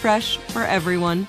fresh for everyone.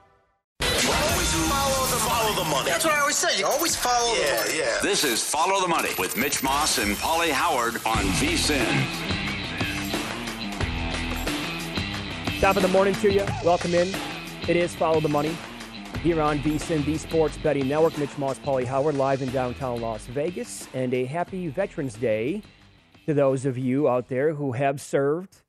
Money. That's what I always say. You always follow yeah, the money. Yeah. This is Follow the Money with Mitch Moss and Paulie Howard on VSIN. Top of the morning to you. Welcome in. It is Follow the Money here on VSIN, the Sports Betting Network. Mitch Moss, Paulie Howard, live in downtown Las Vegas. And a happy Veterans Day to those of you out there who have served,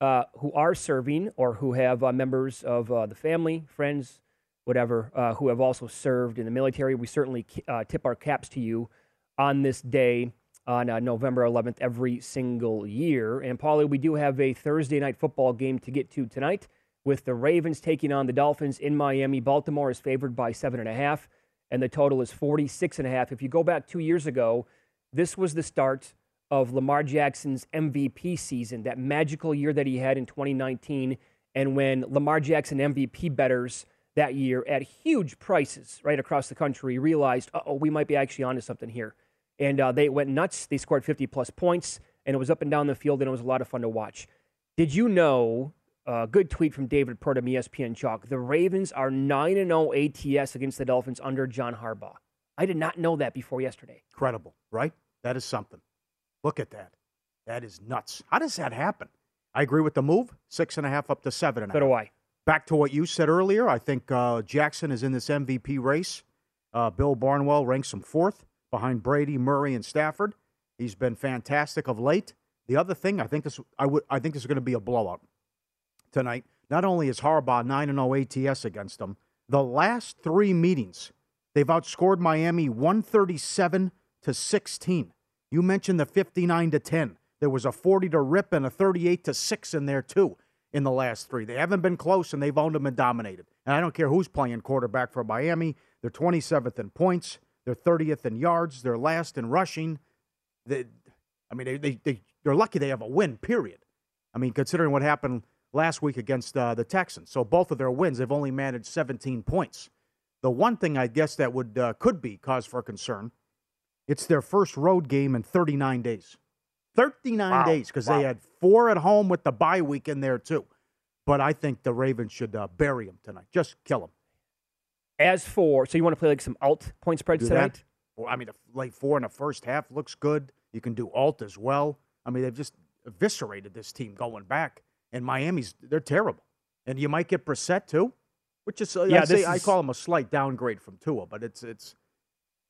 uh, who are serving, or who have uh, members of uh, the family, friends, whatever, uh, who have also served in the military. We certainly uh, tip our caps to you on this day on uh, November 11th every single year. And Paulie, we do have a Thursday night football game to get to tonight with the Ravens taking on the Dolphins in Miami. Baltimore is favored by seven and a half, and the total is 46 and a half. If you go back two years ago, this was the start of Lamar Jackson's MVP season, that magical year that he had in 2019. And when Lamar Jackson MVP betters that year at huge prices right across the country realized, oh, we might be actually onto something here. And uh, they went nuts. They scored 50 plus points, and it was up and down the field, and it was a lot of fun to watch. Did you know? A uh, good tweet from David Purdom, ESPN Chalk. The Ravens are 9 0 ATS against the Dolphins under John Harbaugh. I did not know that before yesterday. Incredible, right? That is something. Look at that. That is nuts. How does that happen? I agree with the move. Six and a half up to seven and a so half. do I. Back to what you said earlier. I think uh, Jackson is in this MVP race. Uh, Bill Barnwell ranks him fourth behind Brady, Murray, and Stafford. He's been fantastic of late. The other thing, I think this, I would, I think this is going to be a blowout tonight. Not only is Harbaugh nine and zero ATS against them, the last three meetings they've outscored Miami one thirty seven to sixteen. You mentioned the fifty nine to ten. There was a forty to rip and a thirty eight to six in there too in the last three. They haven't been close and they've owned them and dominated. And I don't care who's playing quarterback for Miami. They're 27th in points. They're 30th in yards. They're last in rushing. They, I mean, they, they, they, they're lucky they have a win, period. I mean, considering what happened last week against uh, the Texans. So both of their wins, they've only managed 17 points. The one thing I guess that would uh, could be cause for concern, it's their first road game in 39 days. 39 Wow. days because Wow. they had four at home with the bye week in there too. But I think the Ravens should uh, bury him tonight. Just kill him. As for, so you want to play like some alt point spreads Do tonight? that. Well, I mean, late four in the first half looks good. You can do alt as well. I mean, they've just eviscerated this team going back. And Miami's they're terrible. And you might get Brissett too, which is uh, Yeah, I, say, this I call him a slight downgrade from Tua, but it's it's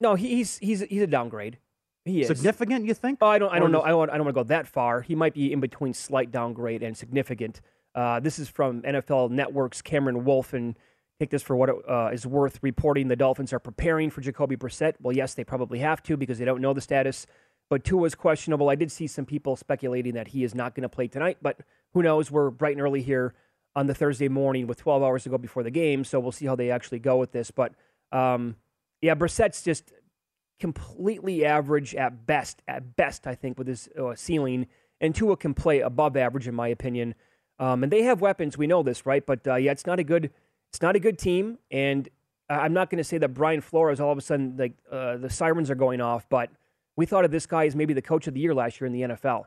No, he's he's he's a downgrade. He is Significant, you think? Oh, I don't. I Or don't know. does- I don't, I don't want to go that far. He might be in between slight downgrade and significant. Uh, this is from NFL Network's Cameron Wolfe, and take this for what it uh, is worth. Reporting the Dolphins are preparing for Jacoby Brissett. Well, yes, they probably have to because they don't know the status. But Tua is questionable. I did see some people speculating that he is not going to play tonight, but who knows? We're bright and early here on the Thursday morning with 12 hours to go before the game, so we'll see how they actually go with this. But um, yeah, Brissett's just completely average at best. At best, I think with his uh, ceiling, and Tua can play above average in my opinion. Um, and they have weapons. We know this, right? But uh, yeah, it's not a good. It's not a good team, and I'm not going to say that Brian Flores all of a sudden like uh, the sirens are going off, but we thought of this guy as maybe the coach of the year last year in the NFL.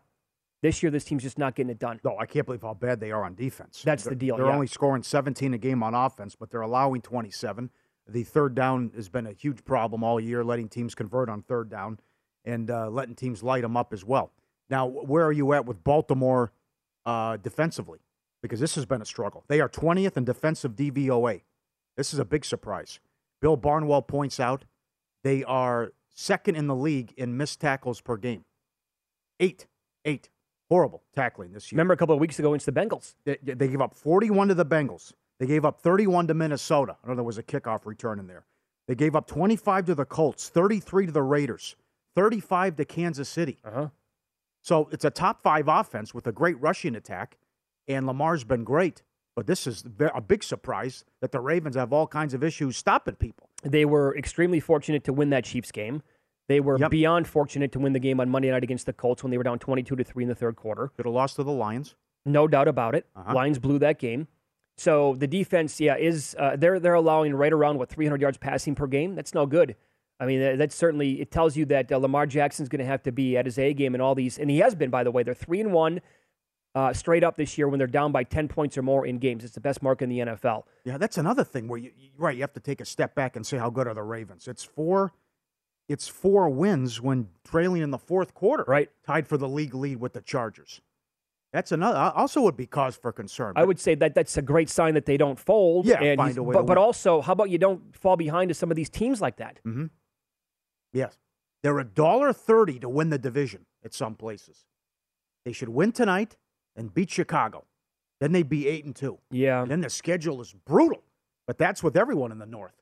This year, this team's just not getting it done. No, I can't believe how bad they are on defense. That's the They're- deal, They're yeah. only scoring 17 a game on offense, but they're allowing 27. The third down has been a huge problem all year, letting teams convert on third down and uh, letting teams light them up as well. Now, where are you at with Baltimore uh, defensively? Because this has been a struggle. They are 20th in defensive DVOA. This is a big surprise. Bill Barnwell points out they are second in the league in missed tackles per game. Eight. Eight. Horrible tackling this year. Remember a couple of weeks ago against the Bengals. They, they gave up 41 to the Bengals. They gave up 31 to Minnesota. I know there was a kickoff return in there. They gave up 25 to the Colts, 33 to the Raiders, 35 to Kansas City. Uh-huh. So it's a top five offense with a great rushing attack, and Lamar's been great. But this is a big surprise that the Ravens have all kinds of issues stopping people. They were extremely fortunate to win that Chiefs game. They were Yep. beyond fortunate to win the game on Monday night against the Colts when they were down 22 to 3 in the third quarter. Could have lost to the Lions. No doubt about it. Uh-huh. Lions blew that game. So the defense, yeah, is uh, they're they're allowing right around what 300 yards passing per game. That's no good. I mean, that, that's certainly it tells you that uh, Lamar Jackson's going to have to be at his A game in all these, and he has been, by the way. They're three and one uh, straight up this year when they're down by 10 points or more in games. It's the best mark in the NFL. Yeah, that's another thing where you right you have to take a step back and say how good are the Ravens. It's four, it's four wins when trailing in the fourth quarter. Right, tied for the league lead with the Chargers. That's another also would be cause for concern. I would say that that's a great sign that they don't fold. Yeah, and find a way but, to but also, how about you don't fall behind to some of these teams like that? Mm-hmm. Yes, they're a dollar thirty to win the division at some places. They should win tonight and beat Chicago. Then they'd be eight and two. Yeah. And then the schedule is brutal, but that's with everyone in the North.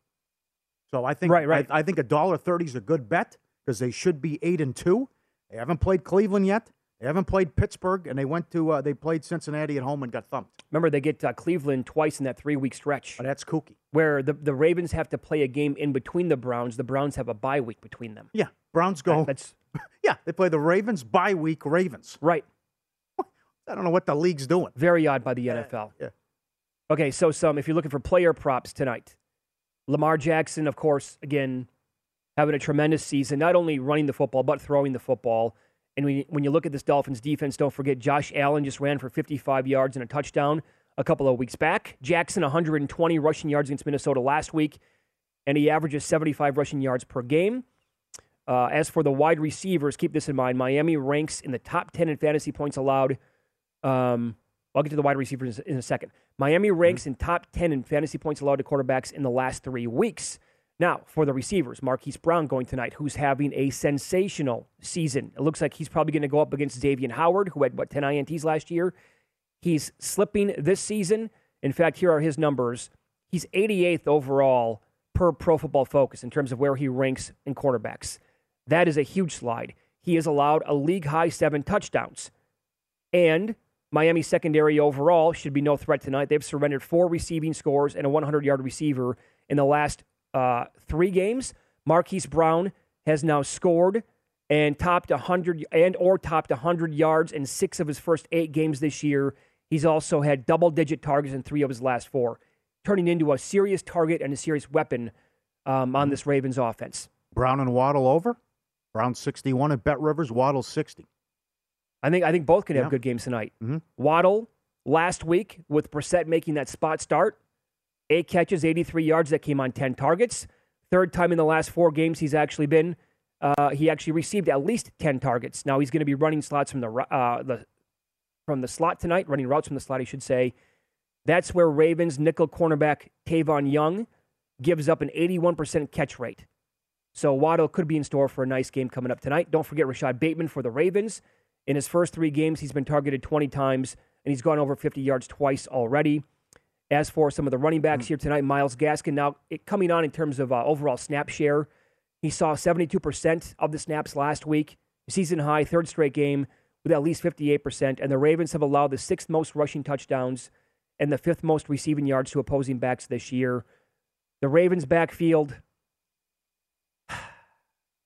So I think Right, right. I, I think a dollar thirty is a good bet because they should be eight and two. They haven't played Cleveland yet. They haven't played Pittsburgh, and they went to uh, they played Cincinnati at home and got thumped. Remember, they get uh, Cleveland twice in that three week stretch. Oh, that's kooky. Where the, the Ravens have to play a game in between the Browns. The Browns have a bye week between them. Yeah, Browns go. That's yeah, they play the Ravens bye week Ravens. right. I don't know what the league's doing. Very odd by the NFL. Yeah. Okay, so some if you're looking for player props tonight, Lamar Jackson, of course, again having a tremendous season, not only running the football but throwing the football. And when you, when you look at this Dolphins defense, don't forget Josh Allen just ran for 55 yards and a touchdown a couple of weeks back. Jackson 120 rushing yards against Minnesota last week, and he averages 75 rushing yards per game. Uh, as for the wide receivers, keep this in mind. Miami ranks in the top 10 in fantasy points allowed. Um, I'll get to the wide receivers in a second. Miami ranks in top 10 in fantasy points allowed to quarterbacks in the last three weeks. Now, for the receivers, Marquise Brown going tonight, who's having a sensational season. It looks like he's probably going to go up against Xavier Howard, who had, what, 10 INTs last year. He's slipping this season. In fact, here are his numbers. He's 88th overall per Pro Football Focus in terms of where he ranks in quarterbacks. That is a huge slide. He has allowed a league high seven touchdowns. And Miami secondary overall should be no threat tonight. They've surrendered four receiving scores and a 100 yard receiver in the last uh, three games. Marquise Brown has now scored and topped 100 and or topped 100 yards in six of his first eight games this year. He's also had double digit targets in three of his last four, turning into a serious target and a serious weapon um, on this Ravens offense. Brown and Waddle over. Brown 61 at Bet Rivers. Waddle 60. I think I think both can have Yeah. good games tonight. Mhm. Waddle last week with Brissett making that spot start, eight catches, 83 yards that came on 10 targets. Third time in the last four games he's actually been. Uh, he actually received at least 10 targets. Now he's going to be running slots from the uh, the from the slot tonight, running routes from the slot, I should say. That's where Ravens nickel cornerback Tavon Young gives up an 81% catch rate. So Waddle could be in store for a nice game coming up tonight. Don't forget Rashod Bateman for the Ravens. In his first three games, he's been targeted 20 times, and he's gone over 50 yards twice already. As for some of the running backs here tonight, Myles Gaskin now it, coming on in terms of uh, overall snap share. He saw 72% of the snaps last week, season high, third straight game with at least 58%. And the Ravens have allowed the sixth most rushing touchdowns and the fifth most receiving yards to opposing backs this year. The Ravens' backfield,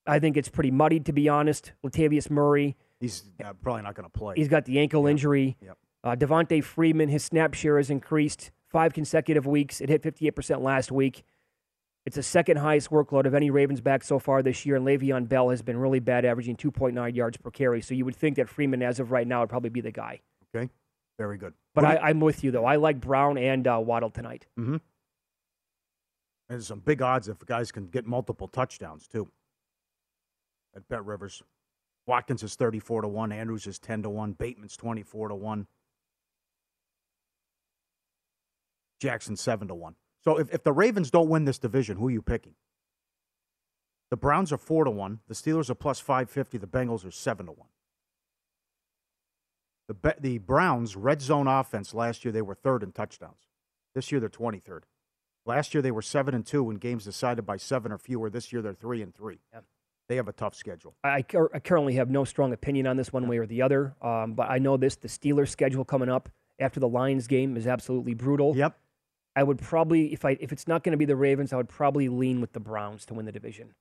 I think it's pretty muddied, to be honest. Latavius Murray. He's probably not going to play. He's got the ankle Yep. injury. Yep. Uh, Devonta Freeman, his snap share has increased five consecutive weeks. It hit 58% last week. It's the second highest workload of any Ravens back so far this year, and Le'Veon Bell has been really bad, averaging 2.9 yards per carry. So you would think that Freeman, as of right now, would probably be the guy. Okay, very good. But I, I'm with you, though. I like Brown and uh, Waddle tonight. Mm-hmm. There's some big odds if guys can get multiple touchdowns too. At Bet Rivers, Watkins is thirty-four to one. Andrews is ten to one. Bateman's twenty-four to one. Jackson seven to one. So if, if the Ravens don't win this division, who are you picking? The Browns are four to one. The Steelers are plus five fifty. The Bengals are seven to one. The Be- the Browns red zone offense last year they were third in touchdowns. This year they're twenty third. Last year they were seven and two in games decided by seven or fewer. This year they're three and three. Yeah. They have a tough schedule. I, I I currently have no strong opinion on this one way or the other, um, but I know this the Steelers' schedule coming up after the Lions game is absolutely brutal. Yep. I would probably, if I if it's not going to be the Ravens, I would probably lean with the Browns to win the division.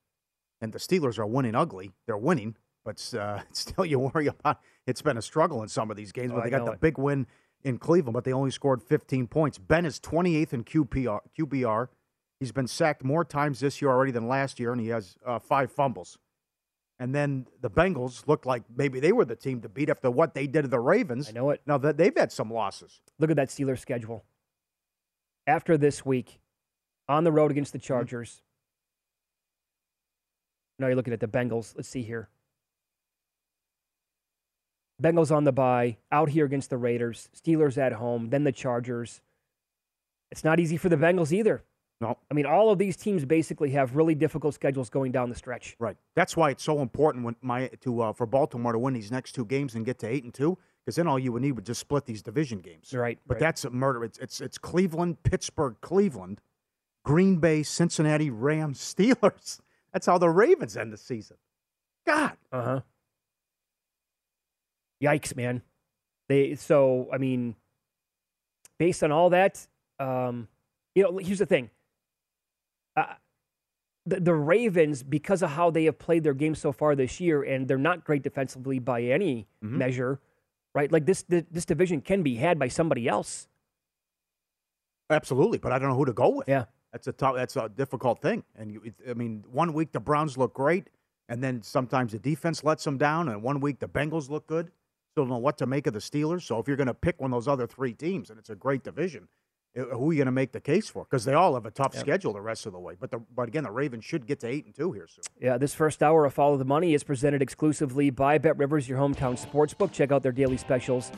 And the Steelers are winning ugly. They're winning, but uh, still you worry about. It's been a struggle in some of these games. Oh, but I they got the it. big win in Cleveland, but they only scored 15 points. Ben is 28th in QPR. QBR. He's been sacked more times this year already than last year, and he has uh, five fumbles. And then the Bengals looked like maybe they were the team to beat after what they did to the Ravens. I know it. Now that they've had some losses. Look at that Steelers schedule. After this week, on the road against the Chargers. Now you're looking at the Bengals. Let's see here. Bengals on the bye, out here against the Raiders, Steelers at home, then the Chargers. It's not easy for the Bengals either. No. I mean, all of these teams basically have really difficult schedules going down the stretch. Right. That's why it's so important when my to uh, for Baltimore to win these next two games and get to eight and two, because then all you would need would just split these division games. Right. But right. that's a murder. It's it's it's Cleveland, Pittsburgh, Cleveland, Green Bay, Cincinnati, Rams, Steelers. That's how the Ravens end the season. God. Uh huh. Yikes, man. They so I mean, based on all that, um, you know, here's the thing. Uh, the the Ravens, because of how they have played their game so far this year, and they're not great defensively by any Mhm. measure, right? Like this, this division can be had by somebody else. Absolutely, but I don't know who to go with. Yeah. That's a tough. That's a difficult thing. And you, I mean, one week the Browns look great, and then sometimes the defense lets them down, and one week the Bengals look good. Still don't know what to make of the Steelers. So if you're going to pick one of those other three teams, and it's a great division, Uh, who are you going to make the case for? Because they all have a tough Yeah. schedule the rest of the way. But the, but again, the Ravens should get to eight and two here soon. Yeah, this first hour of Follow the Money is presented exclusively by Bet Rivers, your hometown sportsbook. Check out their daily specials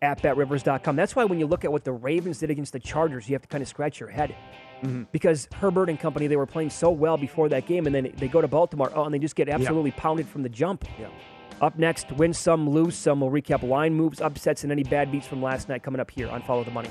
at betrivers.com. That's why when you look at what the Ravens did against the Chargers, you have to kind of scratch your head. Mm-hmm. Because Herbert and company, they were playing so well before that game, and then they go to Baltimore, oh, and they just get absolutely pounded from the jump. Yeah. Up next, win some, lose some. We'll recap line moves, upsets, and any bad beats from last night coming up here on Follow the Money.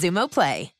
Xumo Play.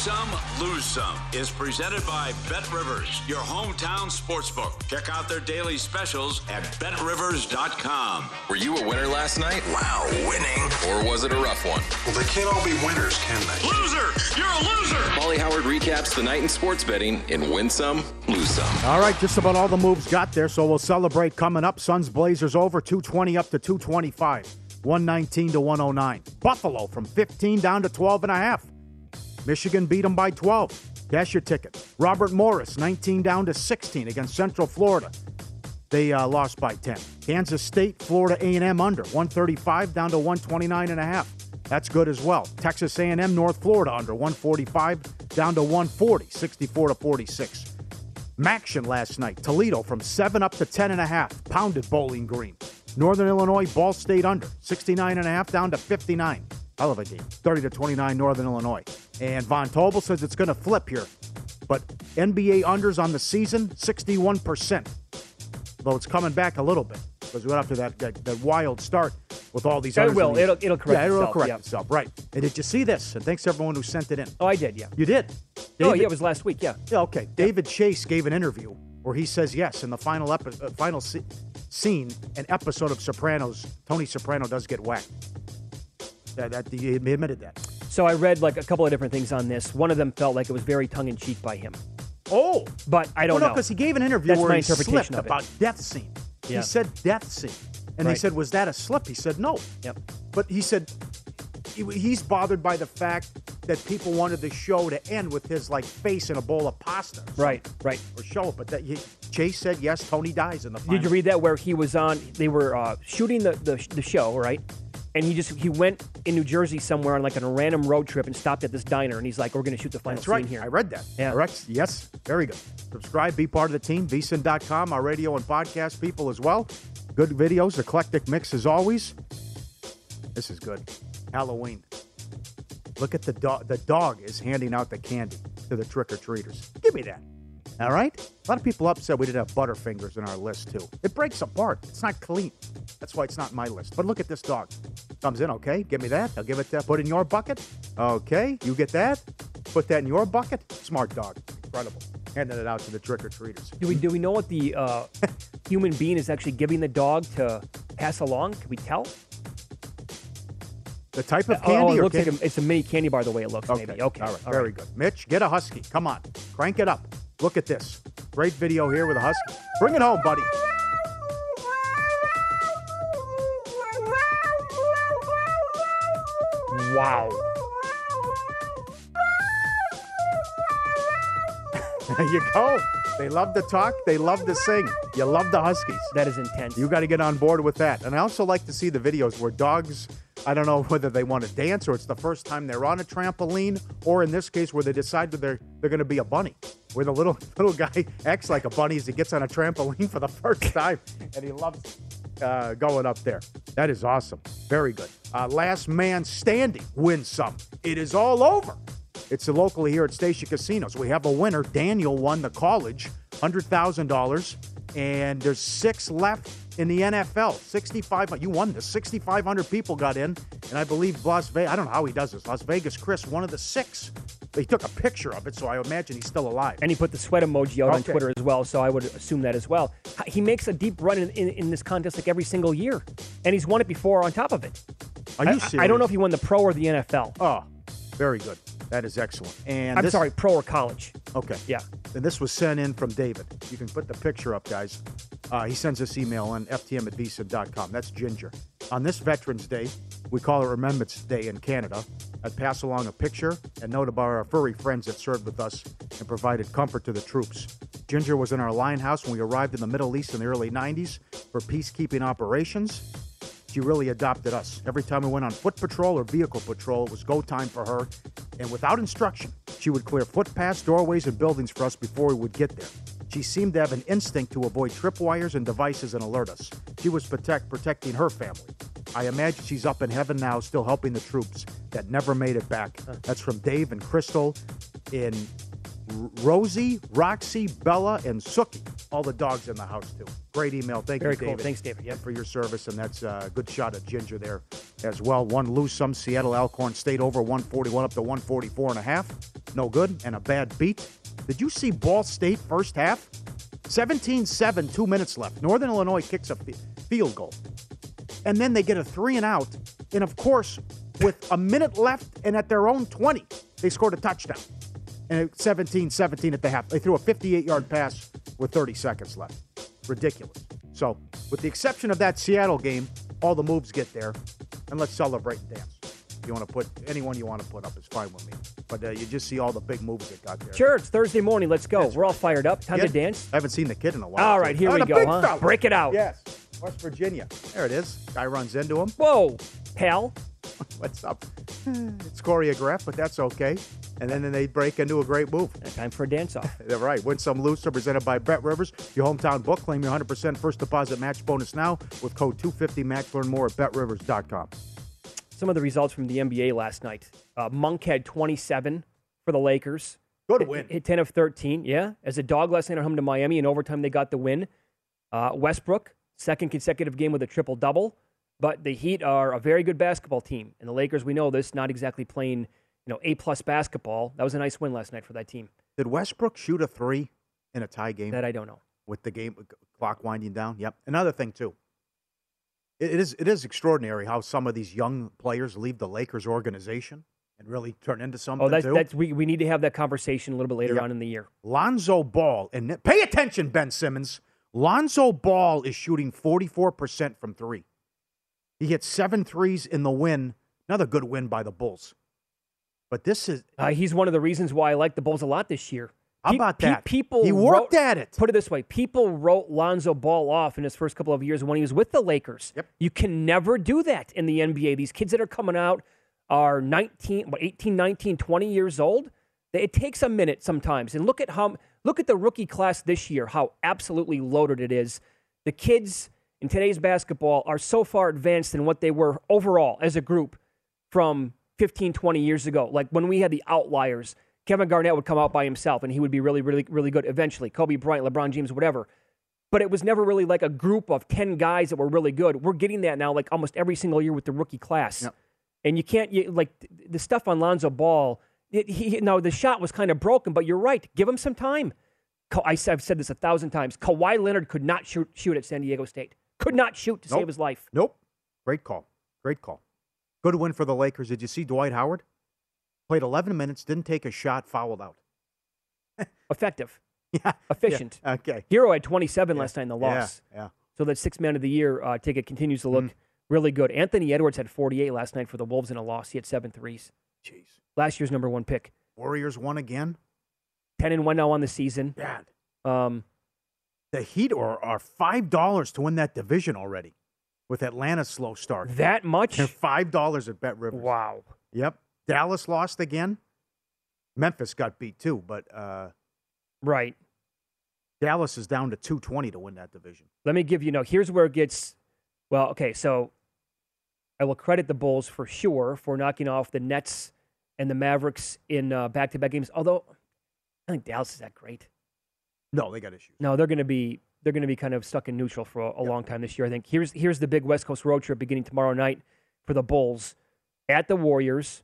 Some, lose some is presented by Bet Rivers, your hometown sportsbook. Check out their daily specials at betrivers.com. Were you a winner last night? Wow, winning. Or was it a rough one? Well, they can't all be winners, can they? Loser! You're a loser! Paulie Howard recaps the night in sports betting in Win Some, Lose Some. All right, just about all the moves got there, so we'll celebrate coming up. Suns Blazers over 220 up to 225, 119 to 109. Buffalo from 15 down to 12 and a half. Michigan beat them by 12. Cash your ticket. Robert Morris, 19 down to 16 against Central Florida. They uh, lost by 10. Kansas State, Florida A&M under 135 down to 129 and a half. That's good as well. Texas A&M, North Florida under 145 down to 140, 64 to 46. MACtion last night. Toledo from 7 up to 10 and a half. Pounded Bowling Green. Northern Illinois, Ball State under 69 and a half down to 59. Hell of a game. 30 to 29, Northern Illinois. And Von Tobel says it's going to flip here. But NBA unders on the season, 61%. Though it's coming back a little bit because we went up to that, that, that wild start with all these It will. in the- It'll- it'll correct yeah, it'll itself, correct yeah. itself. Right. And did you see this? And thanks to everyone who sent it in. Oh, I did, yeah. You did? oh, yeah, it was last week, yeah. yeah, okay. David Chase gave an interview where he says yes in the final epi- uh, final se- scene, an episode of Sopranos. Tony Soprano does get whacked. That, that he admitted that. So I read like a couple of different things on this. One of them felt like it was very tongue in cheek by him. Oh, but I don't well, no, know because he gave an interview That's where my he interpretation slipped of it. about death scene. Yeah. He said death scene, and they said, "Was that a slip?" He said, "No." Yep. But he said he, he's bothered by the fact that people wanted the show to end with his like face in a bowl of pasta. Right, right. Or show it, but that he, Chase said yes. Tony dies in the final. Did you read that where he was on? They were uh, shooting the, the the show, right? And he just he went in New Jersey somewhere on like a random road trip and stopped at this diner, and he's like, "We're going to shoot the final That's right. scene here." I read that. Yeah. Correct. Yes. Very good. Subscribe. Be part of the team. VSIN.com. Our radio and podcast people as well. Good videos. Eclectic mix as always. This is good. Halloween. Look at the dog. The dog is handing out the candy to the trick or treaters. Give me that. All right. A lot of people upset we didn't have Butterfingers in our list too. It breaks apart. It's not clean. That's why it's not my list. But look at this dog. Comes in. Okay. Give me that. I'll give it that. Put in your bucket. Okay. You get that. Put that in your bucket. Smart dog. Incredible. Handing it out to the trick or treaters. Do we do we know what the uh, human being is actually giving the dog to pass along? Can we tell? The type of candy? Oh, candy it or looks candy? like a, it's a mini candy bar the way it looks. Okay. Maybe. Okay. All right. Very good. Mitch, get a husky. Come on. Crank it up. Look at this. Great video here with a husky. Bring it home, buddy. Wow. There you go. They love to talk. They love to sing. You love the Huskies. That is intense. You got to get on board with that. And I also like to see the videos where dogs I don't know whether they want to dance or it's the first time they're on a trampoline, or in this case, where they decide that they're they're going to be a bunny, where the little little guy acts like a bunny as he gets on a trampoline for the first time, and he loves uh, going up there. That is awesome. Very good. Uh, last man standing wins some. It is all over. It's locally here at Station Casinos. We have a winner. Daniel won the college, hundred thousand dollars, and there's six left in the NFL. Sixty-five. You won this. Sixty-five hundred people got in, and I believe Las Vegas. I don't know how he does this. Las Vegas Chris, one of the six. He took a picture of it, so I imagine he's still alive. And he put the sweat emoji out on Twitter as well, so I would assume that as well. He makes a deep run in, in, in this contest like every single year, and he's won it before on top of it. Are you I- I, don't know if he won the pro or the NFL. Oh, very good. That is excellent. And I'm this- sorry, pro or college. Okay. Yeah. And this was sent in from David. You can put the picture up, guys. Uh, he sends us email on ftm at vsin.com. That's Ginger. On this Veterans Day, we call it Remembrance Day in Canada. I'd pass along a picture and note about our furry friends that served with us and provided comfort to the troops. Ginger was in our line house when we arrived in the Middle East in the early 90s for peacekeeping operations. She really adopted us. Every time we went on foot patrol or vehicle patrol, it was go time for her. And without instruction, she would clear footpaths, doorways, and buildings for us before we would get there. She seemed to have an instinct to avoid tripwires and devices and alert us. She was protect, protecting her family. I imagine she's up in heaven now, still helping the troops that never made it back. That's from Dave and Crystal in Rosie, Roxy, Bella, and Sookie. All the dogs in the house, too. Great email. Thank Very you, cool. David. Thanks, David. Yeah, for your service, and that's a good shot at Ginger there as well. One lose some. Seattle Alcorn State over 141 up to 144 and a half. No good, and a bad beat. Did you see Ball State first half? 17-7, two minutes left. Northern Illinois kicks a field goal, and then they get a three and out. And of course, with a minute left and at their own 20, they scored a touchdown. And 17-17 at the half. They threw a 58-yard pass with 30 seconds left. Ridiculous. So, with the exception of that Seattle game, all the moves get there, and let's celebrate and dance. You want to put anyone you want to put up is fine with me, but uh, you just see all the big moves that got there. Sure, it's Thursday morning. Let's go. We're all fired up. Time to dance. I haven't seen the kid in a while. All right, here Oh, we go, huh? fella. Break it out. Yes, West Virginia. There it is. Guy runs into him. Whoa, pal. What's up? It's choreographed, but that's okay. And then, then they break into a great move. Time for a dance off. They're right. Win some, lose some. Presented by Bet Rivers, your hometown book. Claim your 100% first deposit match bonus now with code 250match. Learn more at betrivers.com. Some of the results from the NBA last night. Uh, Monk had 27 for the Lakers. Good win. Hit 10 of 13, yeah. As a dog last night at home to Miami. In overtime, they got the win. Uh, Westbrook, second consecutive game with a triple double. But the Heat are a very good basketball team. And the Lakers, we know this, not exactly playing you know, A plus basketball. That was a nice win last night for that team. Did Westbrook shoot a three in a tie game? That I don't know. With the game clock winding down? Yep. Another thing, too. It is, it is extraordinary how some of these young players leave the Lakers organization and really turn into something, Oh, that's, too. that's we, we need to have that conversation a little bit later on in the year. Lonzo Ball, and pay attention, Ben Simmons. Lonzo Ball is shooting 44% from three. He hit seven threes in the win. Another good win by the Bulls. But this is Uh, he's one of the reasons why I like the Bulls a lot this year. How about pe- that? People He worked wrote- at it. Put it this way: people wrote Lonzo Ball off in his first couple of years when he was with the Lakers. Yep. You can never do that in the NBA. These kids that are coming out are 19, 18, 19, 20 years old. It takes a minute sometimes. And look at how look at the rookie class this year, how absolutely loaded it is. The kids in today's basketball are so far advanced in what they were overall as a group from 15, 20 years ago. Like when we had the outliers, Kevin Garnett would come out by himself and he would be really, really, really good eventually. Kobe Bryant, LeBron James, whatever. But it was never really like a group of 10 guys that were really good. We're getting that now like almost every single year with the rookie class. And you can't, you, like, the stuff on Lonzo Ball, it, he, now the shot was kind of broken, but you're right. Give him some time. I, have said this a thousand times. Kawhi Leonard could not shoot, shoot at San Diego State. Could not shoot to Nope. save his life. Nope. Great call. Great call. Good win for the Lakers. Did you see Dwight Howard? Played 11 minutes, didn't take a shot, fouled out. Effective. Yeah. Efficient. Yeah, Okay. Herro had 27 last night in the loss. yeah. So that six man of the year uh, ticket continues to look Mm. really good. Anthony Edwards had 48 last night for the Wolves in a loss. He had seven threes. Jeez. Last year's number one pick. Warriors won again. 10 and 1 now on the season. Bad. Um, The Heat are, are $5 to win that division already. with Atlanta slow start. That much? They're five dollars at Bet Rivers. Wow. Yep. Dallas lost again. Memphis got beat too, but uh, right. Dallas is down to two twenty to win that division. Let me give you no. Here's where it gets. Well, okay, so I will credit the Bulls for sure for knocking off the Nets and the Mavericks in uh, back-to-back games. Although I think Dallas is that great. No, they got issues. No, they're going to be they're going to be kind of stuck in neutral for a, a long time this year. I think here's here's the big West Coast road trip beginning tomorrow night for the Bulls at the Warriors.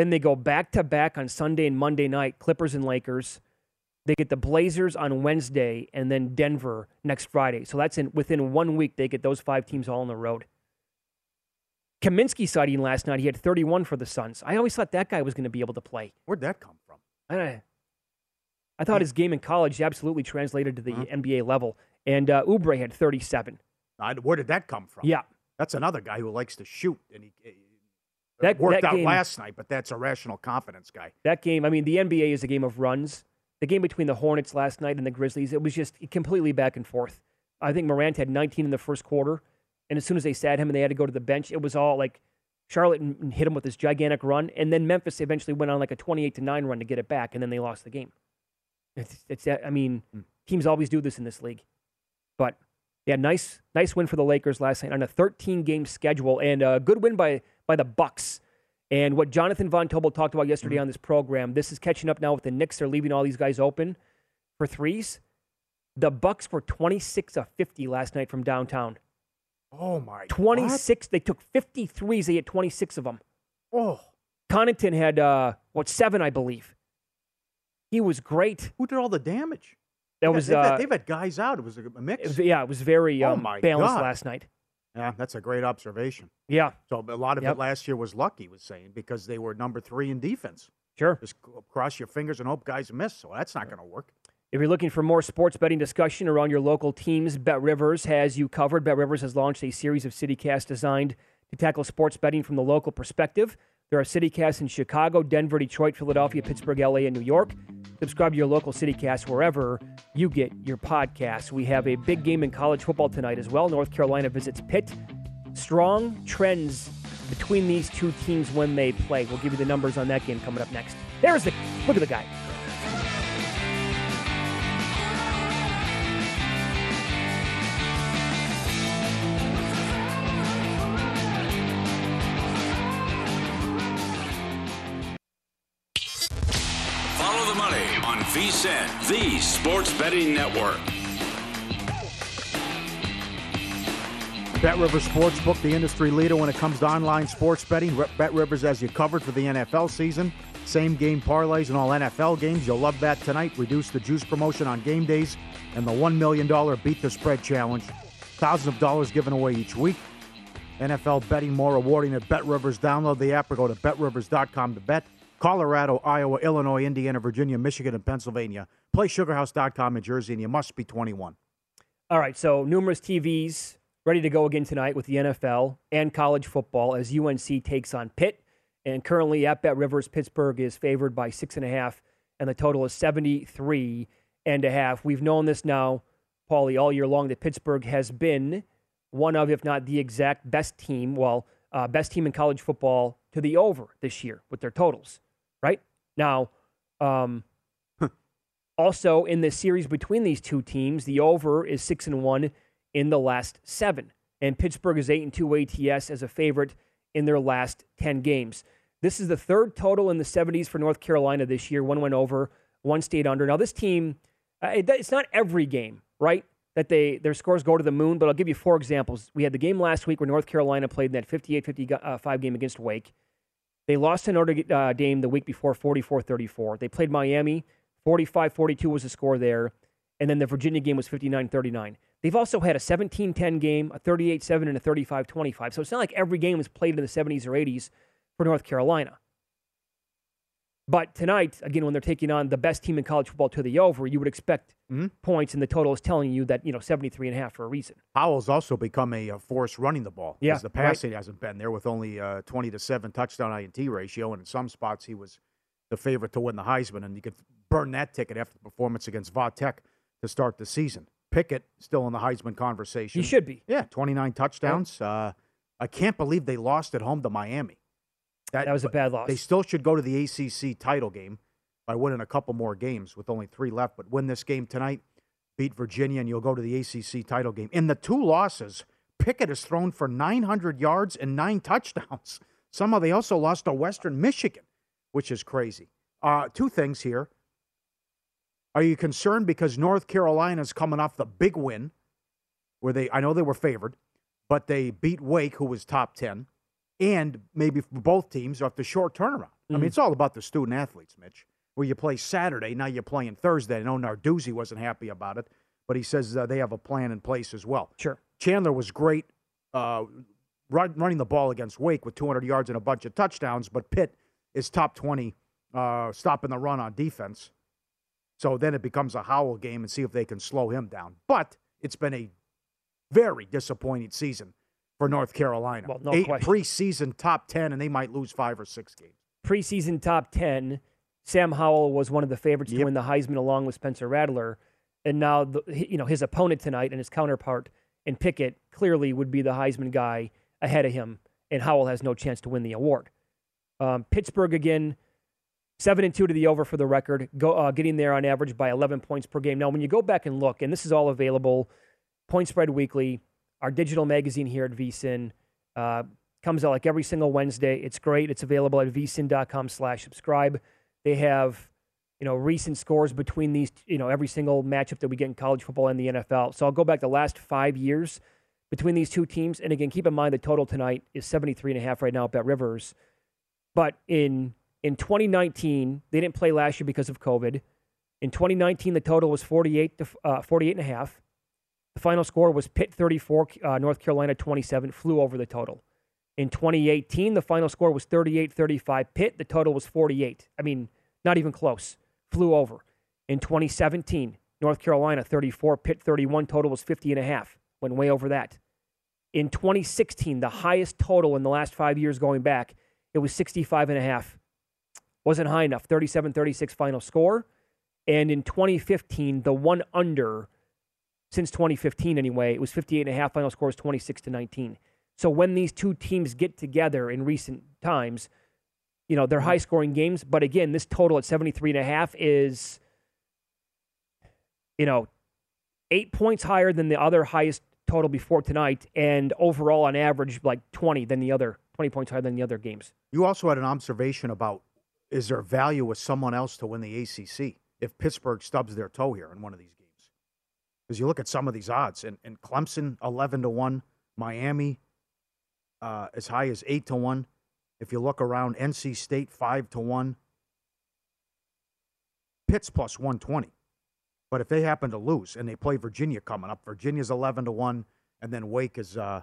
Then they go back to back on Sunday and Monday night, Clippers and Lakers. They get the Blazers on Wednesday and then Denver next Friday. So that's in within one week they get those five teams all on the road. Kaminsky sighting last night. He had 31 for the Suns. I always thought that guy was going to be able to play. Where'd that come from? I, I thought his game in college absolutely translated to the Uh-huh. NBA level. And uh, Oubre had 37. I, where did that come from? Yeah. That's another guy who likes to shoot, and he, That- worked that out game- last night. But that's a rational confidence guy. That game, I mean, the NBA is a game of runs. The game between the Hornets last night and the Grizzlies, it was just completely back and forth. I think Morant had 19 in the first quarter, and as soon as they sat him and they had to go to the bench, it was all like Charlotte hit him with this gigantic run, and then Memphis eventually went on like a 28 to nine run to get it back, and then they lost the game. It's, it's I mean, hmm. teams always do this in this league, but yeah, nice nice win for the Lakers last night on a 13 game schedule, and a good win by by the Bucks. And what Jonathan Von Tobel talked about yesterday on this program, this is catching up now with the Knicks. They're leaving all these guys open for threes. The Bucks were 26 of 50 last night from downtown. Oh my! 26. They took 53s. They hit 26 of them. Oh, Connaughton had uh, what seven, I believe. He was great. who did all the damage? That Yeah, was they've, uh, had, they've had guys out. It was a, mix. yeah, it was very Oh um, balanced God. last night. Yeah, that's a great observation. Yeah, So a lot of Yep. it last year was luck. He was saying because they were number three in defense. sure. Just cross your fingers and hope guys miss. So that's not going to work. If you're looking for more sports betting discussion around your local teams, Bet Rivers has you covered. Bet Rivers has launched a series of CityCasts designed to tackle sports betting from the local perspective. There are CityCasts in Chicago, Denver, Detroit, Philadelphia, Pittsburgh, LA, and New York. Subscribe to your local CityCast wherever you get your podcasts. We have a big game in college football tonight as well. North Carolina visits Pitt. Strong trends between these two teams when they play. We'll give you the numbers on that game coming up next. There's the look at the guy. The sports betting network. Bet Rivers Sportsbook, the industry leader when it comes to online sports betting. Bet Rivers has you covered for the NFL season. Same game parlays and all NFL games. You'll love that tonight. Reduce the juice promotion on game days and the $1 million Beat the Spread Challenge. Thousands of dollars given away each week. NFL betting more rewarding at Bet Rivers. Download the app or go to betrivers.com to bet. Colorado, Iowa, Illinois, Indiana, Virginia, Michigan, and Pennsylvania. Play sugarhouse.com in Jersey, and you must be 21. All right, so numerous TVs ready to go again tonight with the NFL and college football as UNC takes on Pitt. And currently at Bet Rivers, Pittsburgh is favored by six and a half, and the total is 73 and a half. We've known this now, Paulie, all year long that Pittsburgh has been one of, if not the exact best team, well, uh, best team in college football to the over this year with their totals, right? Now, um, also, in the series between these two teams, the over is six and one in the last seven, and Pittsburgh is eight and two ATS as a favorite in their last ten games. This is the third total in the 70s for North Carolina this year. One went over, one stayed under. Now, this team, uh, it, it's not every game, right? That they their scores go to the moon, but I'll give you four examples. We had the game last week where North Carolina played in that 58-55 game against Wake. They lost to Notre uh, Dame the week before 44 34. They played Miami. 45 42 was the score there. And then the Virginia game was 59 39. They've also had a 17 10 game, a 38 7, and a 35 25. So it's not like every game was played in the 70s or 80s for North Carolina. But tonight, again, when they're taking on the best team in college football to the over, you would expect points, and the total is telling you that, you know, 73 and a half for a reason. Howell's also become a, uh force running the ball. Yeah, the right. passing hasn't been there with only uh, 20 to 7 touchdown INT ratio. And in some spots, he was the favorite to win the Heisman. And you could burn that ticket after the performance against Va Tech to start the season. Pickett still in the Heisman conversation. He should be. Yeah, 29 touchdowns. Uh, I can't believe they lost at home to Miami. That was a bad loss. They still should go to the ACC title game by winning a couple more games with only three left. But win this game tonight, beat Virginia, and you'll go to the ACC title game. In the two losses, Pickett has thrown for 900 yards and nine touchdowns. Somehow they also lost to Western Michigan, which is crazy. Uh, two things here. Are you concerned because North Carolina's coming off the big win, where they I know they were favored, but they beat Wake, who was top ten, and maybe for both teams off the short turnaround. I mean, Mhm. it's all about the student athletes, Mitch. Where you play Saturday, now you're playing Thursday. I know Narduzzi wasn't happy about it, but he says uh, they have a plan in place as well. Sure. Chandler was great uh, run, running the ball against Wake with 200 yards and a bunch of touchdowns, but Pitt is top 20 uh, stopping the run on defense. So then it becomes a Howell game and see if they can slow him down. But it's been a very disappointing season for North Carolina. Well, no Eight question. preseason top 10, and they might lose five or six games. preseason top 10, Sam Howell was one of the favorites to win the Heisman along with Spencer Rattler. And now, the, you know, his opponent tonight and his counterpart in Pickett clearly would be the Heisman guy ahead of him, and Howell has no chance to win the award. Um, Pittsburgh again, seven and two to the over for the record, go, uh, getting there on average by 11 points per game. Now, when you go back and look, and this is all available, Point Spread Weekly, our digital magazine here at VSIN, uh, comes out like every single Wednesday. It's great. It's available at vsin.com slash subscribe. They have, you know, recent scores between these, you know, every single matchup that we get in college football and the NFL. So I'll go back the last five years between these two teams. And again, keep in mind the total tonight is 73 and a half right now at Bet Rivers. But in in 2019, they didn't play last year because of COVID. In 2019, the total was 48 to uh, 48 and a half. The final score was Pitt 34, uh, North Carolina 27, flew over the total. In 2018, the final score was 38 35 Pitt. The total was 48. I mean, not even close. Flew over. In 2017, North Carolina 34, Pitt 31, total was 50 and a half. Went way over that. In 2016, the highest total in the last five years going back, it was 65 and a half. Wasn't high enough. 37 36 final score. And in 2015, the one under since 2015 anyway, it was 58 and a half. Final score was 26 to 19. So when these two teams get together in recent times, you know, they're mm-hmm. high scoring games. But again, this total at 73 and a half is, you know, eight points higher than the other highest total before tonight. And overall, on average, like 20 than the other, 20 points higher than the other games. You also had an observation about is there value with someone else to win the ACC if Pittsburgh stubs their toe here in one of these games? Because you look at some of these odds, and, and Clemson eleven to one, Miami uh, as high as eight to one. If you look around, NC State five to one, Pitt's plus one twenty. But if they happen to lose and they play Virginia coming up, Virginia's eleven to one, and then Wake is uh,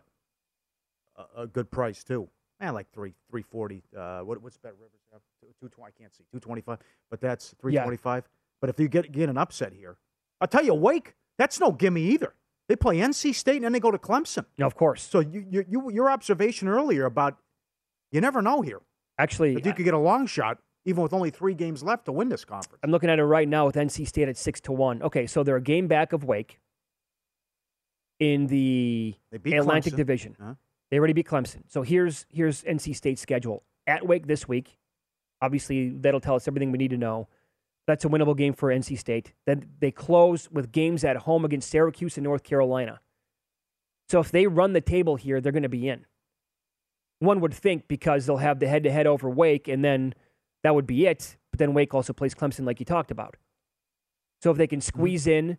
a good price too. Man, like three three forty. Uh, what, what's Bet Rivers have? Two, two twenty. I can't see two twenty five, but that's three twenty five. But if you get get an upset here, I'll tell you, Wake. That's no gimme either. They play NC State and then they go to Clemson. No, of course. So you, you, you your observation earlier about you never know here. Actually, If you could get a long shot, even with only three games left to win this conference. I'm looking at it right now with NC State at six to one. Okay, so they're a game back of Wake in the Atlantic Clemson. Division. Huh? They already beat Clemson. So here's here's NC State's schedule at Wake this week. Obviously, that'll tell us everything we need to know. That's a winnable game for NC State. Then they close with games at home against Syracuse and North Carolina. So if they run the table here, they're going to be in. One would think because they'll have the head to head over Wake, and then that would be it. But then Wake also plays Clemson, like you talked about. So if they can mm-hmm. squeeze in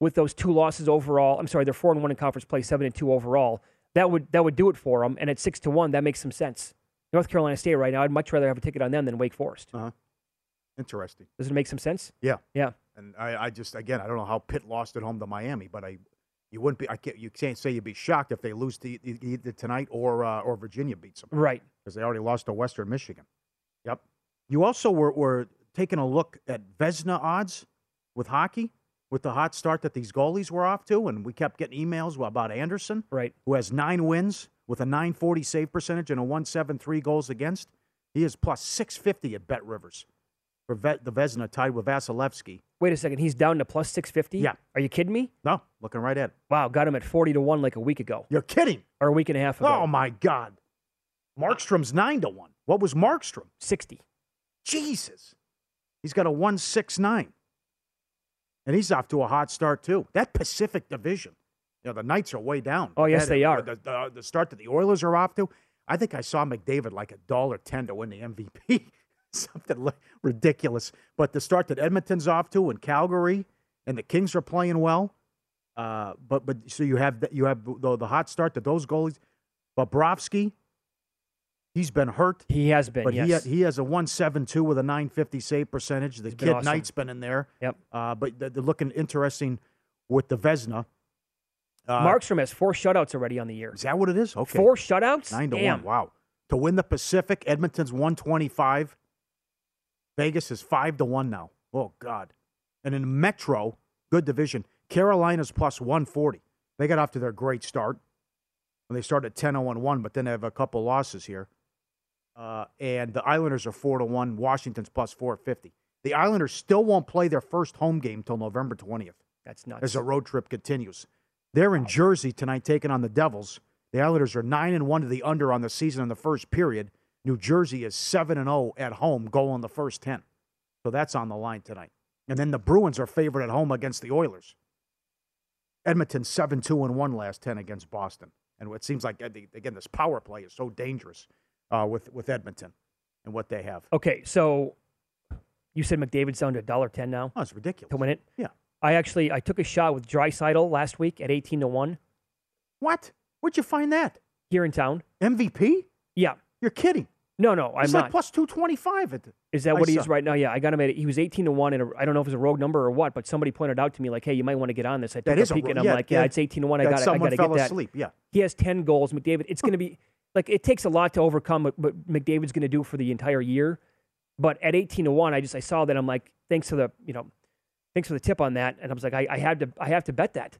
with those two losses overall, I'm sorry, they're four and one in conference play, seven and two overall. That would that would do it for them. And at six to one, that makes some sense. North Carolina State right now, I'd much rather have a ticket on them than Wake Forest. Uh-huh. Interesting. Does it make some sense? Yeah. Yeah. And I, I just again I don't know how Pitt lost at home to Miami, but I you wouldn't be I can't you can't say you'd be shocked if they lose to either tonight or uh, or Virginia beats them. Right. Because they already lost to Western Michigan. Yep. You also were, were taking a look at Vezina odds with hockey with the hot start that these goalies were off to, and we kept getting emails about Anderson, right, who has nine wins with a 940 save percentage and a 173 goals against. He is plus 650 at Bet Rivers. for Ve- the Vezina tied with Vasilevskiy. Wait a second. He's down to plus 650? Yeah. Are you kidding me? No, looking right at it. Wow, got him at 40 to 1 like a week ago. You're kidding. Or a week and a half ago. Oh, my God. Markstrom's 9 to 1. What was Markstrom? 60. Jesus. He's got a 169. And he's off to a hot start, too. That Pacific Division. You know, the Knights are way down. Oh, yes, That- they are. The, the, the start that the Oilers are off to. I think I saw McDavid like a dollar ten to win the MVP. Something ridiculous. But the start that Edmonton's off to and Calgary and the Kings are playing well. Uh, but but so you have the, you have the, the hot start that those goalies. Bobrovsky, he's been hurt. He has been, but he yes. ha- he has a one seven two with a nine fifty save percentage. The He's been kid awesome. Knight's been in there. Yep. Uh, but they're looking interesting with the Vezina. Uh, Markstrom has four shutouts already on the year. is that what it is? Okay. Four shutouts? Nine to Damn. one. Wow. To win the Pacific, Edmonton's one twenty five. Vegas is five to one now. Oh God. And in Metro, good division. Carolina's plus one forty. They got off to their great start. When they started 10 0 1, but then they have a couple losses here. Uh, and the Islanders are four to one. Washington's plus four fifty. The Islanders still won't play their first home game till November twentieth That's nuts. as the road trip continues. They're in Jersey tonight taking on the Devils. The Islanders are 9 and 1 to the under on the season in the first period. New Jersey is 7 and 0 at home, goal in the first 10. So that's on the line tonight. And then the Bruins are favored at home against the Oilers. Edmonton 7 2 and 1 last 10 against Boston. And it seems like, again, this power play is so dangerous uh, with, with Edmonton and what they have. Okay, so you said McDavid's down to $1.10 now Oh, it's ridiculous. to win it? Yeah. I actually I took a shot with Draisaitl last week at 18 to 1 What? Where'd you find that? here in town. MVP? Yeah. You're kidding. No, no, I'm He's not. like plus 225 at the, Is that I what he saw. is right now? Yeah, I got him at. He was eighteen to one, and I don't know if it was a rogue number or what, but somebody pointed out to me like, "Hey, you might want to get on this." I took That is a a peek, ro- and I'm yeah, like, "Yeah, yeah. it's eighteen to one. I got. I got to get that." asleep, yeah. he has ten goals. McDavid. It's going to be like it takes a lot to overcome what, what McDavid's going to do for the entire year. But at eighteen to one, I just I saw that. I'm like, thanks for the you know, thanks for the tip on that, and I was like, I, I had to I have to bet that.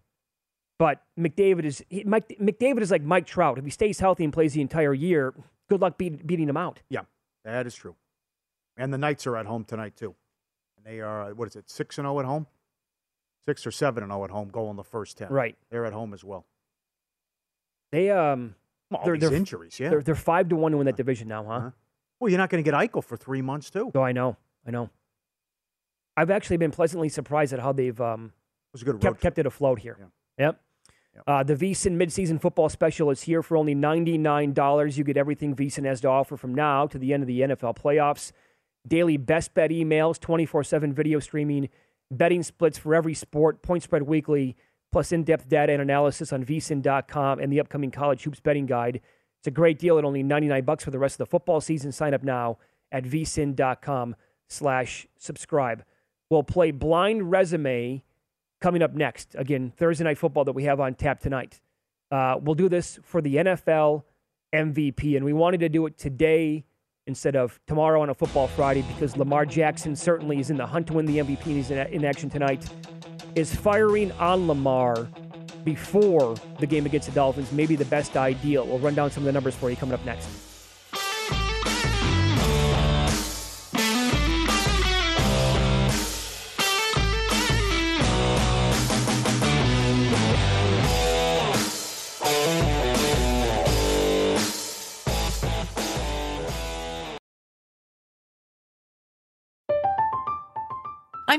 But McDavid is he, Mike. McDavid is like Mike Trout. If he stays healthy and plays the entire year, good luck beat, beating him out. Yeah, that is true. And the Knights are at home tonight too. And they are what is it, six and zero at home? Six or seven and zero at home, goal in the first ten. Right. They're at home as well. They um, all they're, these they're- injuries, yeah. They're, they're five to one to win that division now, huh? Well, you're not going to get Eichel for three months too. Oh, I know, I know. I've actually been pleasantly surprised at how they've um, was a good kept kept it afloat here. Yep. Uh, the VSIN midseason football special is here for only $99. You get everything VSIN has to offer from now to the end of the NFL playoffs. Daily best bet emails, 24 7 video streaming, betting splits for every sport, point spread weekly, plus in depth data and analysis on vsin.com and the upcoming college hoops betting guide. It's a great deal at only 99 bucks for the rest of the football season. Sign up now at vsin.com slash subscribe. We'll play blind resume coming up next. Again, Thursday night football that we have on tap tonight. Uh, we'll do this for the NFL MVP, and we wanted to do it today instead of tomorrow on a football Friday because Lamar Jackson certainly is in the hunt to win the MVP and he's in, in action tonight. Is firing on Lamar before the game against the Dolphins maybe the best ideal? We'll run down some of the numbers for you coming up next.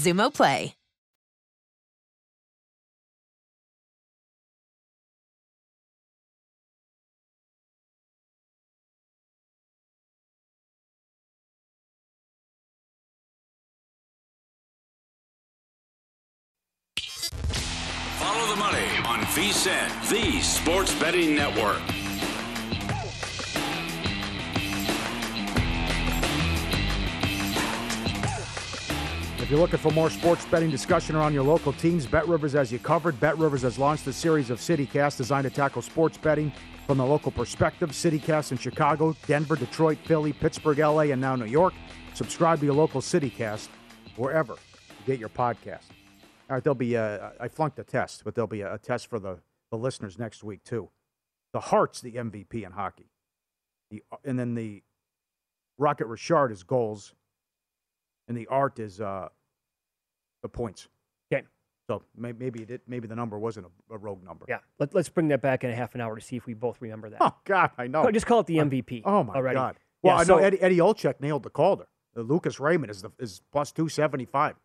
Xumo Play. Follow the money on VSIN, the Sports Betting Network. If you're looking for more sports betting discussion around your local teams, Bet Rivers has you covered. Bet Rivers has launched a series of CityCast designed to tackle sports betting from the local perspective. CityCast in Chicago, Denver, Detroit, Philly, Pittsburgh, LA, and now New York. Subscribe to your local CityCast wherever you get your podcast. All right, there'll be a, I flunked the test, but there'll be a, a test for the, the listeners next week too. The Hart's the MVP in hockey, the, and then the Rocket Richard is goals, and the art is uh, the points. Okay. So may- maybe it, maybe the number wasn't a, a rogue number. Yeah. Let, let's bring that back in a half an hour to see if we both remember that. Oh God, I know. Oh, just call it the MVP. Oh my already. God. Well, Yeah, I know so- Eddie, Eddie Olczyk nailed the Calder. Uh, Lucas Raymond is the is plus two seventy five,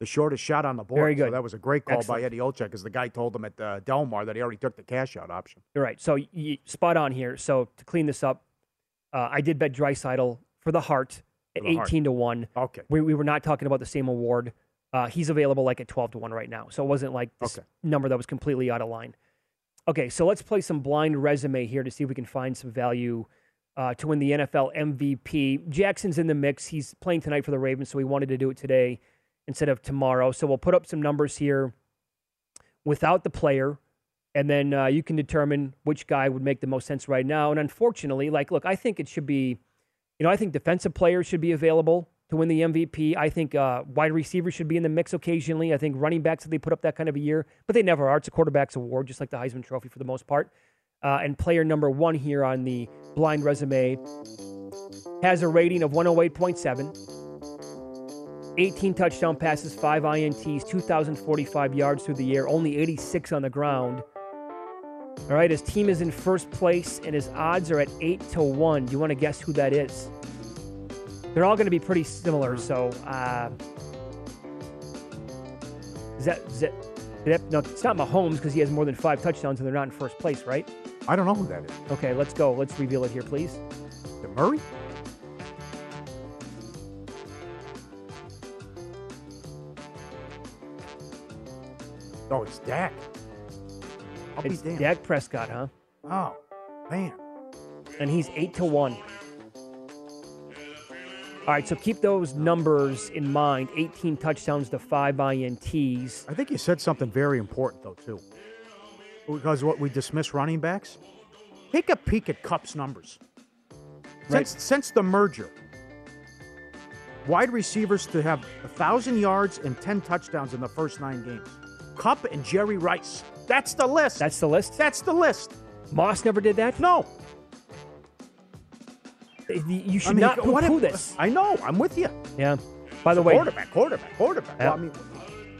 the shortest shot on the board. Very So good. that was a great call Excellent. by Eddie Olczyk, because the guy told him at uh, Delmar that he already took the cash out option. You're right. So you, spot on here. So to clean this up, uh, I did bet Draisaitl for the Hart at For the Hart. 18 to 1. Okay. We, we were not talking about the same award. Uh, he's available like at 12 to 1 right now. So it wasn't like this Okay. number that was completely out of line. Okay, so let's play some blind resume here to see if we can find some value uh, to win the NFL MVP. Jackson's in the mix. He's playing tonight for the Ravens, so he wanted to do it today instead of tomorrow. So we'll put up some numbers here without the player, and then uh, you can determine which guy would make the most sense right now. And unfortunately, like, look, I think it should be, you know, I think defensive players should be available to win the MVP. I think uh, wide receivers should be in the mix occasionally. I think running backs, if they put up that kind of a year, but they never are. It's a quarterback's award, just like the Heisman Trophy for the most part. Uh, and player number one here on the blind resume has a rating of 108.7. 18 touchdown passes, 5 INTs, 2,045 yards through the air, only 86 on the ground. All right, his team is in first place, and his odds are at 8 to 1. Do you want to guess who that is? They're all going to be pretty similar, so. Uh, is that, is that, no, it's not Mahomes because he has more than five touchdowns and they're not in first place, right? I don't know who that is. Okay, let's go. Let's reveal it here, please. It Murray? Oh, it's Dak. I'll It's. Dak Prescott, huh? Oh, man. And he's 8 to 1. All right, so keep those numbers in mind 18 touchdowns to 5 INTs. I think you said something very important, though, too. Because what we dismiss running backs? Take a peek at Kupp's numbers. Right. Since, since the merger, wide receivers to have 1,000 yards and 10 touchdowns in the first nine games. Cup and Jerry Rice. That's the list. That's the list? That's the list. Moss never did that? No. You should I mean, not poo this. I know. I'm with you. Yeah. By the way, quarterback, quarterback, quarterback. Yeah. Well, I mean,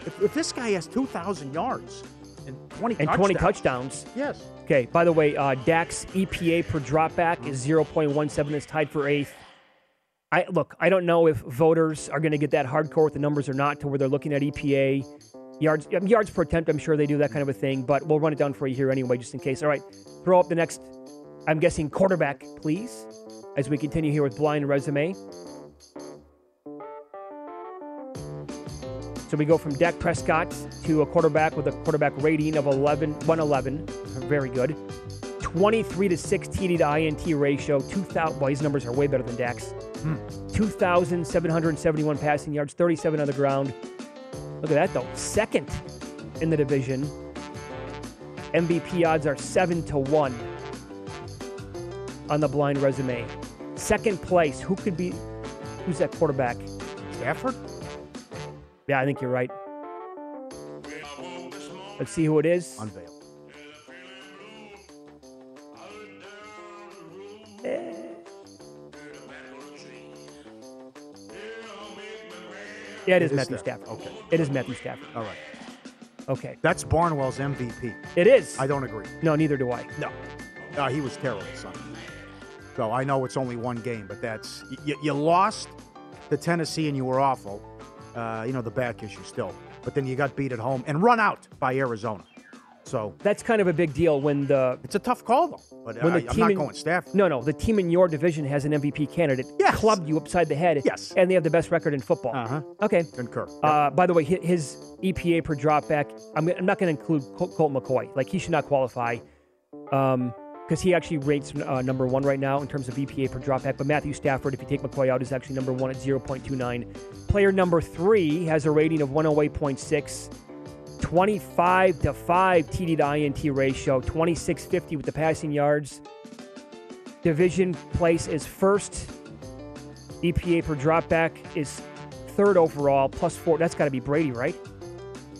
if, if this guy has 2,000 yards and 20 and 20 touchdowns. Yes. Okay, by the way, uh, Dak's EPA per dropback is 0.17. It's tied for eighth. I Look, I don't know if voters are going to get that hardcore with the numbers or not to where they're looking at EPA. Yards, um, yards per attempt, I'm sure they do that kind of a thing, but we'll run it down for you here anyway, just in case. All right, throw up the next, I'm guessing, quarterback, please, as we continue here with Blind Resume. So we go from Dak Prescott to a quarterback with a quarterback rating of 11, 111. Very good. 23 to 6 TD to INT ratio. 2,000. Well, his numbers are way better than Dak's. Hmm. 2,771 passing yards, 37 on the ground. Look at that, though. Second in the division. MVP odds are 7 to 1 on the blind resume. Second place, who could be, who's that quarterback? Stafford? Yeah, I think you're right. Let's see who it is. Unveil. Yeah, it is It is Matthew Stafford. Stafford. Okay. It is Matthew Stafford. All right. Okay. That's Barnwell's MVP. It is. I don't agree. No, neither do I. No. Uh, he was terrible Sunday. So I know it's only one game, but that's you, you lost to Tennessee and you were awful. Uh, you know the back issue still, but then you got beat at home and run out by Arizona. So That's kind of a big deal when the it's a tough call though. But when I, the I'm not in, going Stafford. No, no, the team in your division has an MVP candidate. Yes. Clubbed you upside the head. Yes. And they have the best record in football. Uh huh. Okay. Concur. Uh, by the way, his EPA per dropback, I'm, I'm not going to include Col- Colt McCoy. Like, he should not qualify because he actually rates uh, number one right now in terms of EPA per dropback. But Matthew Stafford, if you take McCoy out, is actually number one at 0.29. Player number three has a rating of 108.6. 25 to 5 TD to INT ratio, 2650 with the passing yards. Division place is first. EPA per dropback is third overall, plus four. That's got to be Brady, right?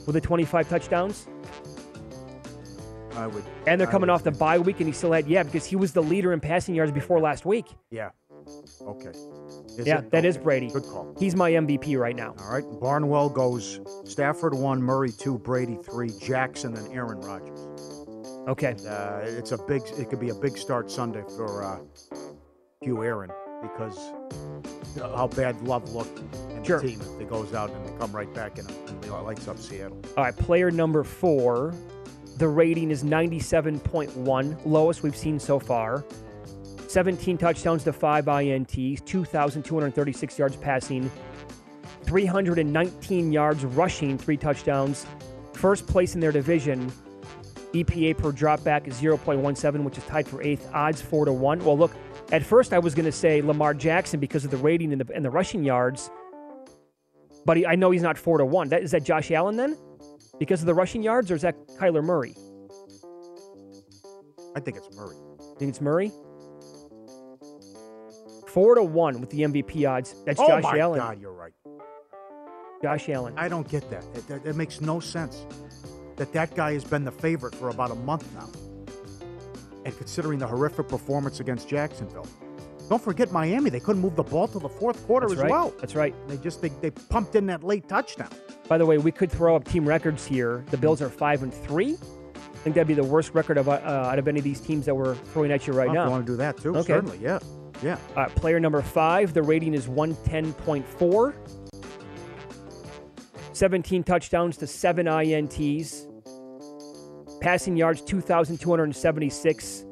With the 25 touchdowns. I would. And they're I coming off the bye week, and he still had, yeah, because he was the leader in passing yards before last week. Yeah. Okay. Is yeah, it? that is Okay. Brady. Good call. He's my MVP right now. All right. Barnwell goes Stafford one, Murray two, Brady three, Jackson, and Aaron Rodgers. Okay. Uh, it's a big. It could be a big start Sunday for uh, Hugh Aaron because how bad Love looked and Sure. the team it goes out and they come right back and, and lights up Seattle. All right, player number four. The rating is 97.1, lowest we've seen so far. 17 touchdowns to five INTs, 2,236 yards passing, 319 yards rushing, three touchdowns. First place in their division. EPA per dropback is 0.17, which is tied for eighth. Odds four to one. Well, look, at first I was going to say Lamar Jackson because of the rating and the, and the rushing yards, but he, I know he's not four to one. That, is that Josh Allen then? Because of the rushing yards, or is that Kyler Murray? I think it's Murray. think it's Murray? Four to one with the MVP odds. That's oh Josh Allen. Oh my. God, you're right. Josh Allen. I don't get that. It, that. that makes no sense. That that guy has been the favorite for about a month now. And considering the horrific performance against Jacksonville, don't forget Miami. They couldn't move the ball till the fourth quarter That's as right. well. That's right. They just they, they pumped in that late touchdown. By the way, we could throw up team records here. The Bills are five and three. I think that'd be the worst record of uh, out of any of these teams that we're throwing at you right now. you want to do that too? Okay. Certainly, yeah, yeah. Uh, player number five, the rating is 110.4. 17 touchdowns to seven INTs. Passing yards, 2,276.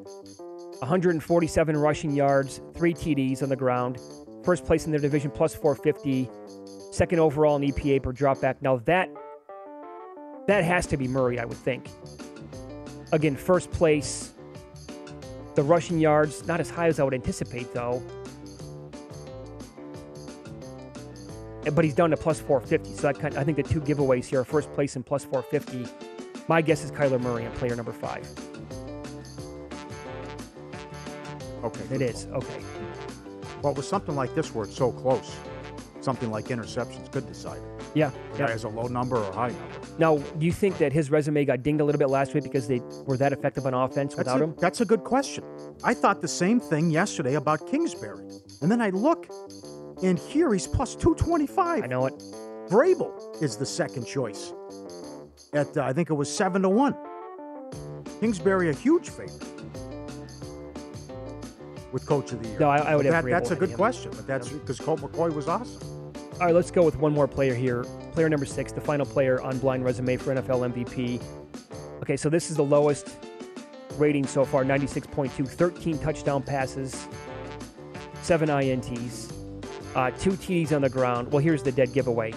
147 rushing yards, three TDs on the ground. First place in their division, plus 450. Second overall in EPA per dropback. Now that that has to be Murray, I would think. Again, first place. The rushing yards, not as high as I would anticipate, though. But he's down to plus 450. So that kind I think the two giveaways here are first place and plus 450. My guess is Kyler Murray on player number five. Okay, It is. call. Okay. Well, with something like this where it's so close, something like interceptions could decide. Yeah. Yeah. guy has a low number or a high number. Now, do you think that his resume got dinged a little bit last week because they were that effective on offense That's without a, him? That's a good question. I thought the same thing yesterday about Kingsbury. And then I look, and here he's plus 225. I know it. Vrabel is the second choice. At, uh, I think it was 7 to 1. Kingsbury, a huge favorite with Coach of the Year. No, I- I would have that, That's a good him. question, but that's because Colt McCoy was awesome. All right, let's go with one more player here. Player number six, the final player on blind resume for NFL MVP. Okay, so this is the lowest rating so far 96.2, 13 touchdown passes, seven INTs, uh, two TDs on the ground. Well, here's the dead giveaway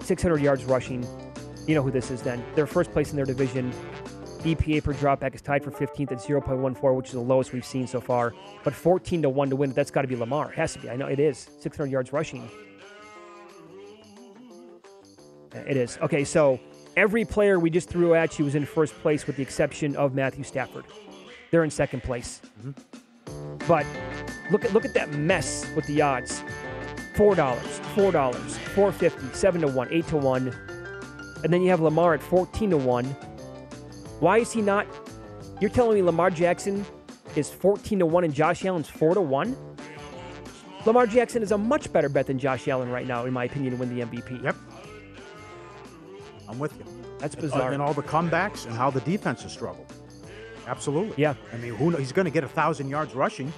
600 yards rushing. You know who this is then. They're first place in their division. EPA per dropback is tied for 15th at 0.14, which is the lowest we've seen so far. But 14 to 1 to win, that's got to be Lamar. It has to be. I know it is. 600 yards rushing. It is. Okay, so every player we just threw at you was in first place with the exception of Matthew Stafford. They're in second place. Mm-hmm. But look at look at that mess with the odds. Four dollars, four dollars, four fifty, seven to one, eight to one, and then you have Lamar at fourteen to one. Why is he not? You're telling me Lamar Jackson is fourteen to one and Josh Allen's four to one? Lamar Jackson is a much better bet than Josh Allen right now, in my opinion, to win the MVP. Yep. I'm with you. That's uh, bizarre. And, and all the comebacks and how the defense has struggled. Absolutely. Yeah. I mean, who knows? He's going to get a thousand yards rushing.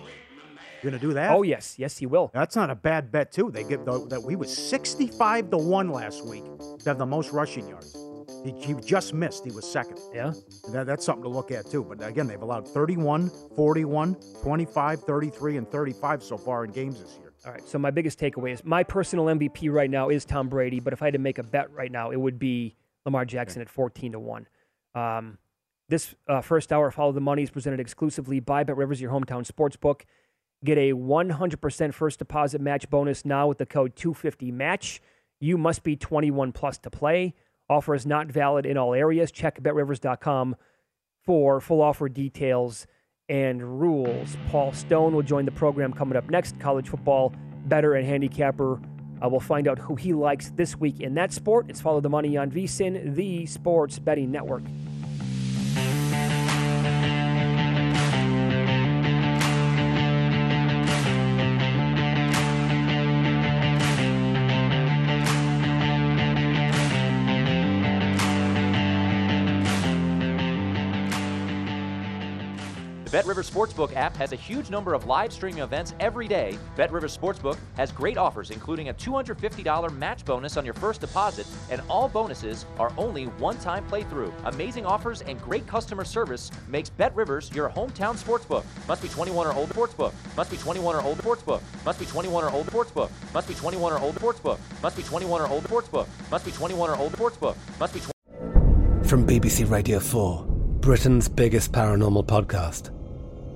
You're going to do that? Oh yes, yes he will. That's not a bad bet too. They give the, that we was 65 to one last week to have the most rushing yards. He, he just missed. He was second. Yeah. That, that's something to look at too. But again, they've allowed 31, 41, 25, 33, and 35 so far in games this year. All right. So my biggest takeaway is my personal MVP right now is Tom Brady. But if I had to make a bet right now, it would be Lamar Jackson okay. at 14 to one. Um, this uh, first hour, of Follow the Money, is presented exclusively by Bet Rivers, your hometown sports book. Get a 100% first deposit match bonus now with the code 250MATCH. You must be 21 plus to play. Offer is not valid in all areas. Check betrivers.com for full offer details and rules. Paul Stone will join the program coming up next. College football better and handicapper. Uh, we'll find out who he likes this week in that sport. It's Follow the Money on VSIN, the sports betting network. BetRivers Sportsbook app has a huge number of live streaming events every day. BetRivers Sportsbook has great offers, including a $250 match bonus on your first deposit, and all bonuses are only one time playthrough. Amazing offers and great customer service makes BetRivers your hometown sportsbook. Must be 21 or older sportsbook. Must be 21 or older sportsbook. Must be 21 or older sportsbook. Must be 21 or older sportsbook. Must be 21 or older sportsbook. Must be 21 or older sportsbook. Must be. From BBC Radio 4, Britain's biggest paranormal podcast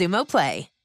Xumo Play.